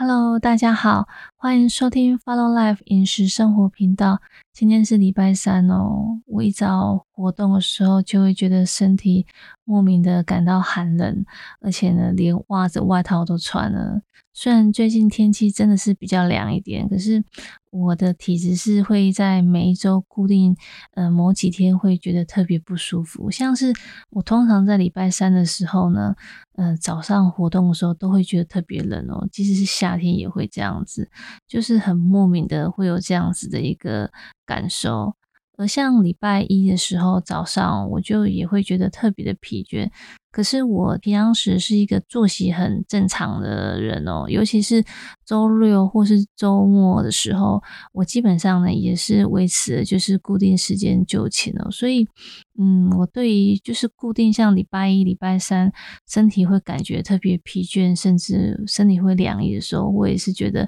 Hello，大家好，欢迎收听 Follow Life 饮食生活频道。今天是礼拜三哦，我一早活动的时候就会觉得身体莫名的感到寒冷，而且呢，连袜子、外套都穿了。虽然最近天气真的是比较凉一点，可是我的体质是会在每一周固定呃某几天会觉得特别不舒服，像是我通常在礼拜三的时候呢，呃早上活动的时候都会觉得特别冷哦，即使是夏天也会这样子，就是很莫名的会有这样子的一个感受。而像礼拜一的时候早上，我就也会觉得特别的疲倦。可是我平常时是一个作息很正常的人哦，尤其是周六或是周末的时候，我基本上呢也是维持就是固定时间就寝哦。所以，嗯，我对于就是固定像礼拜一、礼拜三身体会感觉特别疲倦，甚至身体会凉意的时候，我也是觉得，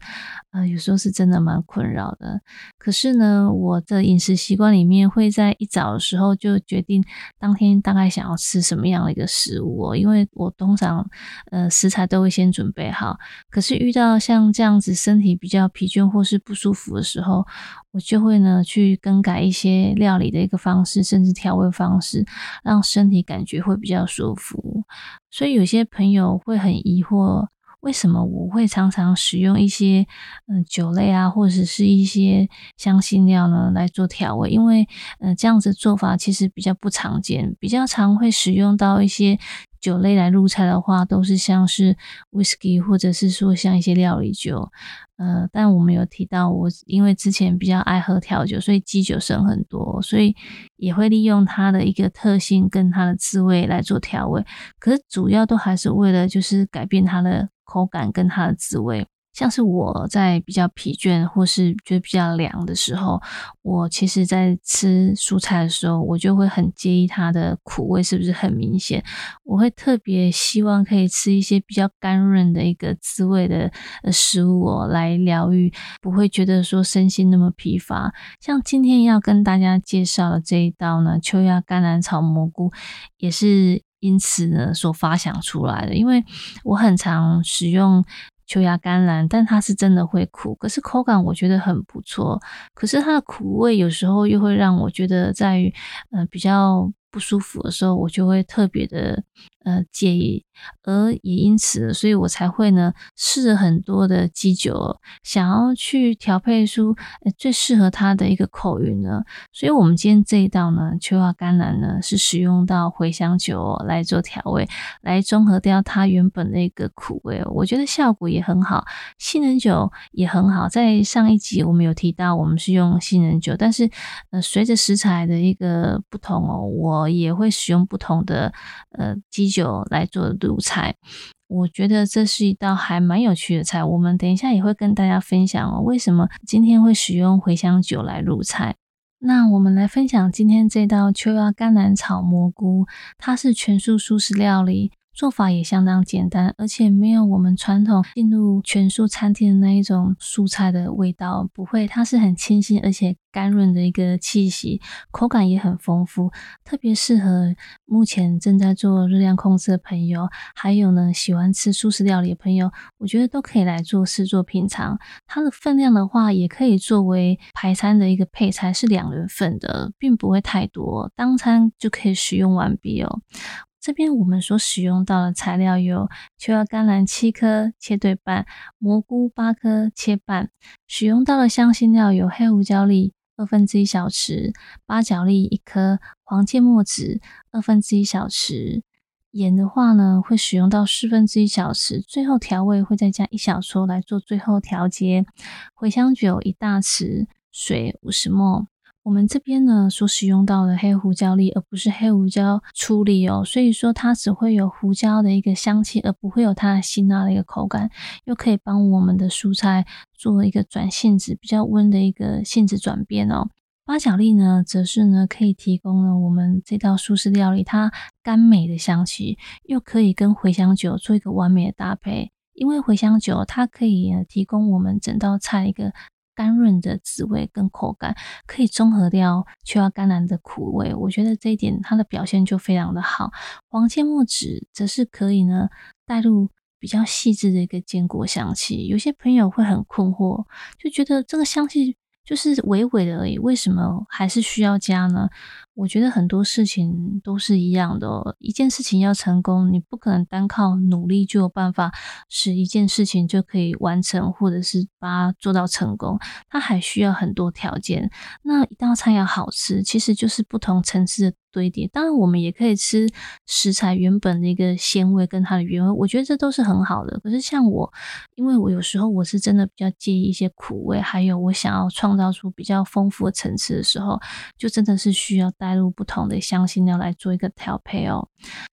呃，有时候是真的蛮困扰的。可是呢，我的饮食习惯里面会在一早的时候就决定当天大概想要吃什么样的一个食物。哦因为我通常呃食材都会先准备好，可是遇到像这样子身体比较疲倦或是不舒服的时候，我就会呢去更改一些料理的一个方式，甚至调味方式，让身体感觉会比较舒服。所以有些朋友会很疑惑。为什么我会常常使用一些嗯酒类啊，或者是一些香辛料呢来做调味？因为嗯这样子做法其实比较不常见，比较常会使用到一些酒类来入菜的话，都是像是 whisky 或者是说像一些料理酒。呃，但我们有提到，我因为之前比较爱喝调酒，所以基酒省很多，所以也会利用它的一个特性跟它的滋味来做调味。可是主要都还是为了就是改变它的。口感跟它的滋味，像是我在比较疲倦或是觉得比较凉的时候，我其实在吃蔬菜的时候，我就会很介意它的苦味是不是很明显。我会特别希望可以吃一些比较干润的一个滋味的食物哦，来疗愈，不会觉得说身心那么疲乏。像今天要跟大家介绍的这一道呢，秋芽甘蓝炒蘑菇，也是。因此呢，所发想出来的，因为我很常使用秋芽甘蓝，但它是真的会苦，可是口感我觉得很不错。可是它的苦味有时候又会让我觉得在于，呃，比较。不舒服的时候，我就会特别的呃介意，而也因此，所以我才会呢试了很多的基酒，想要去调配出最适合它的一个口韵呢。所以，我们今天这一道呢，秋芽甘蓝呢是使用到茴香酒来做调味，来中和掉它原本的一个苦味。我觉得效果也很好，杏仁酒也很好。在上一集我们有提到，我们是用杏仁酒，但是呃随着食材的一个不同哦，我。也会使用不同的呃基酒来做的卤菜，我觉得这是一道还蛮有趣的菜。我们等一下也会跟大家分享哦，为什么今天会使用茴香酒来卤菜。那我们来分享今天这道秋芽甘蓝炒蘑菇，它是全素素食料理。做法也相当简单，而且没有我们传统进入全素餐厅的那一种蔬菜的味道，不会，它是很清新而且甘润的一个气息，口感也很丰富，特别适合目前正在做热量控制的朋友，还有呢喜欢吃素食料理的朋友，我觉得都可以来做试做品尝。它的分量的话，也可以作为排餐的一个配菜，是两人份的，并不会太多，当餐就可以使用完毕哦。这边我们所使用到的材料有秋叶甘蓝七颗切对半，蘑菇八颗切半。使用到的香辛料有黑胡椒粒二分之一小匙，八角粒一颗，黄芥末籽二分之一小匙。盐的话呢，会使用到四分之一小匙。最后调味会再加一小撮来做最后调节。茴香酒一大匙，水五十沫。我们这边呢所使用到的黑胡椒粒，而不是黑胡椒粗粒哦，所以说它只会有胡椒的一个香气，而不会有它辛辣的一个口感，又可以帮我们的蔬菜做一个转性质比较温的一个性质转变哦。八角粒呢，则是呢可以提供了我们这道素食料理它甘美的香气，又可以跟茴香酒做一个完美的搭配，因为茴香酒它可以提供我们整道菜一个。甘润的滋味跟口感，可以中和掉秋要甘蓝的苦味。我觉得这一点它的表现就非常的好。黄芥末籽则是可以呢带入比较细致的一个坚果香气。有些朋友会很困惑，就觉得这个香气就是微微的而已，为什么还是需要加呢？我觉得很多事情都是一样的哦。一件事情要成功，你不可能单靠努力就有办法使一件事情就可以完成，或者是把它做到成功。它还需要很多条件。那一道菜要好吃，其实就是不同层次的堆叠。当然，我们也可以吃食材原本的一个鲜味跟它的原味，我觉得这都是很好的。可是像我，因为我有时候我是真的比较介意一些苦味，还有我想要创造出比较丰富的层次的时候，就真的是需要带。加入不同的香辛料来做一个调配哦，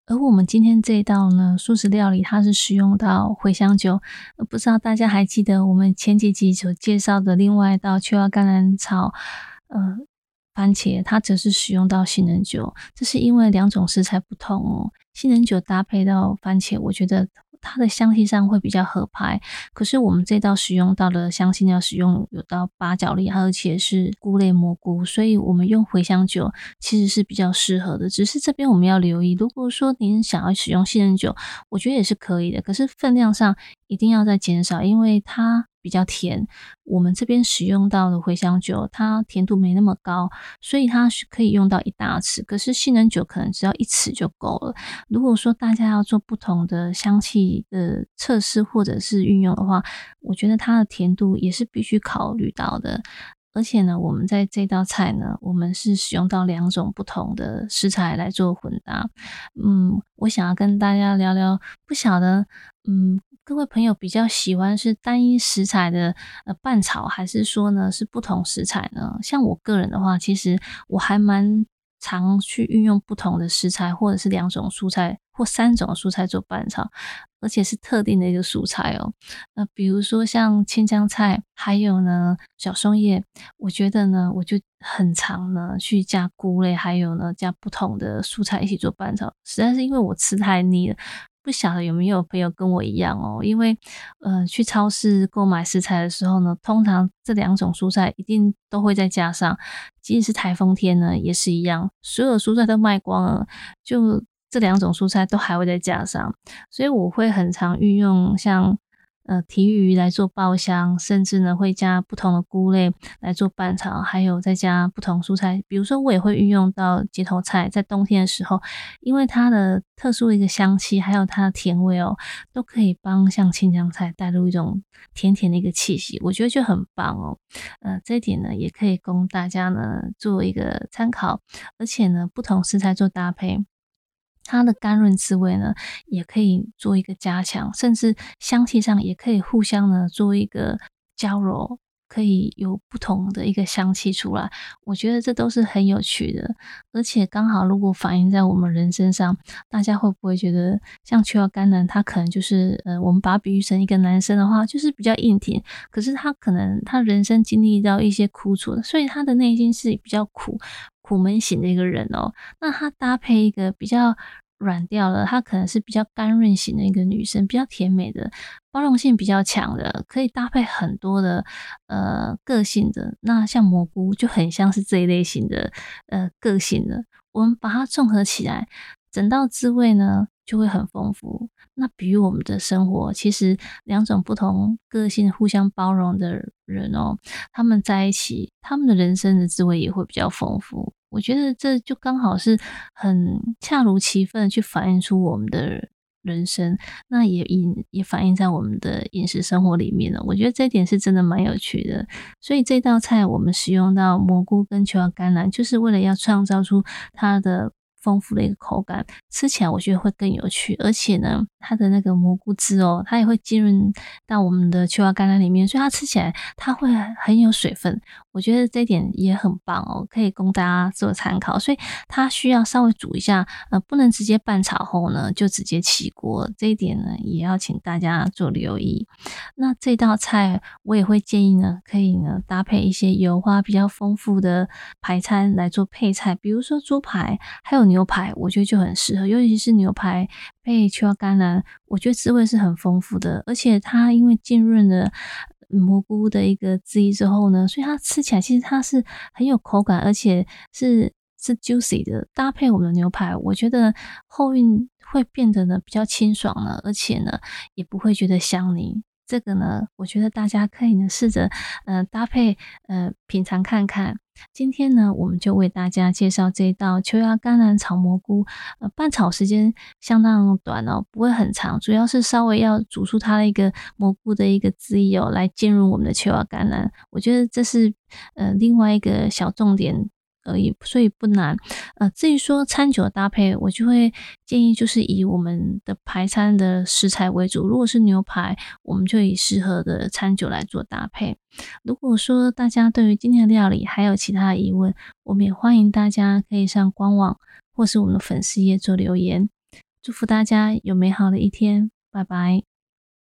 而我们今天这一道呢，素食料理它是使用到茴香酒，不知道大家还记得我们前几集所介绍的另外一道秋瓜甘蓝炒，呃，番茄，它则是使用到杏仁酒，这是因为两种食材不同哦，杏仁酒搭配到番茄，我觉得。它的香气上会比较合拍，可是我们这道使用到的香辛料使用有到八角粒，而且是菇类蘑菇，所以我们用茴香酒其实是比较适合的。只是这边我们要留意，如果说您想要使用杏仁酒，我觉得也是可以的，可是分量上一定要再减少，因为它。比较甜，我们这边使用到的茴香酒，它甜度没那么高，所以它是可以用到一大匙。可是杏仁酒可能只要一匙就够了。如果说大家要做不同的香气的测试或者是运用的话，我觉得它的甜度也是必须考虑到的。而且呢，我们在这道菜呢，我们是使用到两种不同的食材来做混搭。嗯，我想要跟大家聊聊，不晓得，嗯。各位朋友比较喜欢是单一食材的呃拌炒，还是说呢是不同食材呢？像我个人的话，其实我还蛮常去运用不同的食材，或者是两种蔬菜或三种蔬菜做拌炒，而且是特定的一个蔬菜哦。那比如说像青江菜，还有呢小松叶，我觉得呢我就很常呢去加菇类，还有呢加不同的蔬菜一起做拌炒，实在是因为我吃太腻了。不晓得有没有朋友跟我一样哦？因为，呃，去超市购买食材的时候呢，通常这两种蔬菜一定都会在架上，即使是台风天呢，也是一样，所有蔬菜都卖光了，就这两种蔬菜都还会再架上，所以我会很常运用像。呃，提鱼来做爆香，甚至呢会加不同的菇类来做拌炒，还有再加不同蔬菜，比如说我也会运用到街头菜，在冬天的时候，因为它的特殊的一个香气，还有它的甜味哦，都可以帮像青江菜带入一种甜甜的一个气息，我觉得就很棒哦。呃，这一点呢也可以供大家呢做一个参考，而且呢不同食材做搭配。它的甘润滋味呢，也可以做一个加强，甚至香气上也可以互相呢做一个交融，可以有不同的一个香气出来。我觉得这都是很有趣的，而且刚好如果反映在我们人身上，大家会不会觉得像秋药甘蓝，他可能就是呃，我们把它比喻成一个男生的话，就是比较硬挺，可是他可能他人生经历到一些苦楚，所以他的内心是比较苦。苦闷型的一个人哦，那他搭配一个比较软调的，他可能是比较干润型的一个女生，比较甜美的，包容性比较强的，可以搭配很多的呃个性的。那像蘑菇就很像是这一类型的呃个性的，我们把它综合起来，整道滋味呢就会很丰富。那比喻我们的生活，其实两种不同个性互相包容的人哦，他们在一起，他们的人生的滋味也会比较丰富。我觉得这就刚好是很恰如其分的去反映出我们的人生，那也引也反映在我们的饮食生活里面了。我觉得这一点是真的蛮有趣的。所以这道菜我们使用到蘑菇跟球芽甘蓝，就是为了要创造出它的。丰富的一个口感，吃起来我觉得会更有趣，而且呢，它的那个蘑菇汁哦，它也会浸润到我们的秋瓜甘蓝里面，所以它吃起来它会很有水分，我觉得这一点也很棒哦，可以供大家做参考。所以它需要稍微煮一下，呃，不能直接拌炒后呢就直接起锅，这一点呢也要请大家做留意。那这道菜我也会建议呢，可以呢搭配一些油花比较丰富的排餐来做配菜，比如说猪排，还有。牛排我觉得就很适合，尤其是牛排配秋干蓝，我觉得滋味是很丰富的，而且它因为浸润了蘑菇的一个汁液之后呢，所以它吃起来其实它是很有口感，而且是是 juicy 的，搭配我们的牛排，我觉得后韵会变得呢比较清爽了，而且呢也不会觉得香腻。这个呢，我觉得大家可以呢试着呃搭配呃品尝看看。今天呢，我们就为大家介绍这道秋芽甘蓝炒蘑菇。呃，拌炒时间相当短哦，不会很长，主要是稍微要煮出它的一个蘑菇的一个汁液哦，来进入我们的秋芽甘蓝。我觉得这是呃另外一个小重点。而已，所以不难。呃，至于说餐酒的搭配，我就会建议就是以我们的排餐的食材为主。如果是牛排，我们就以适合的餐酒来做搭配。如果说大家对于今天的料理还有其他疑问，我们也欢迎大家可以上官网或是我们的粉丝页做留言。祝福大家有美好的一天，拜拜。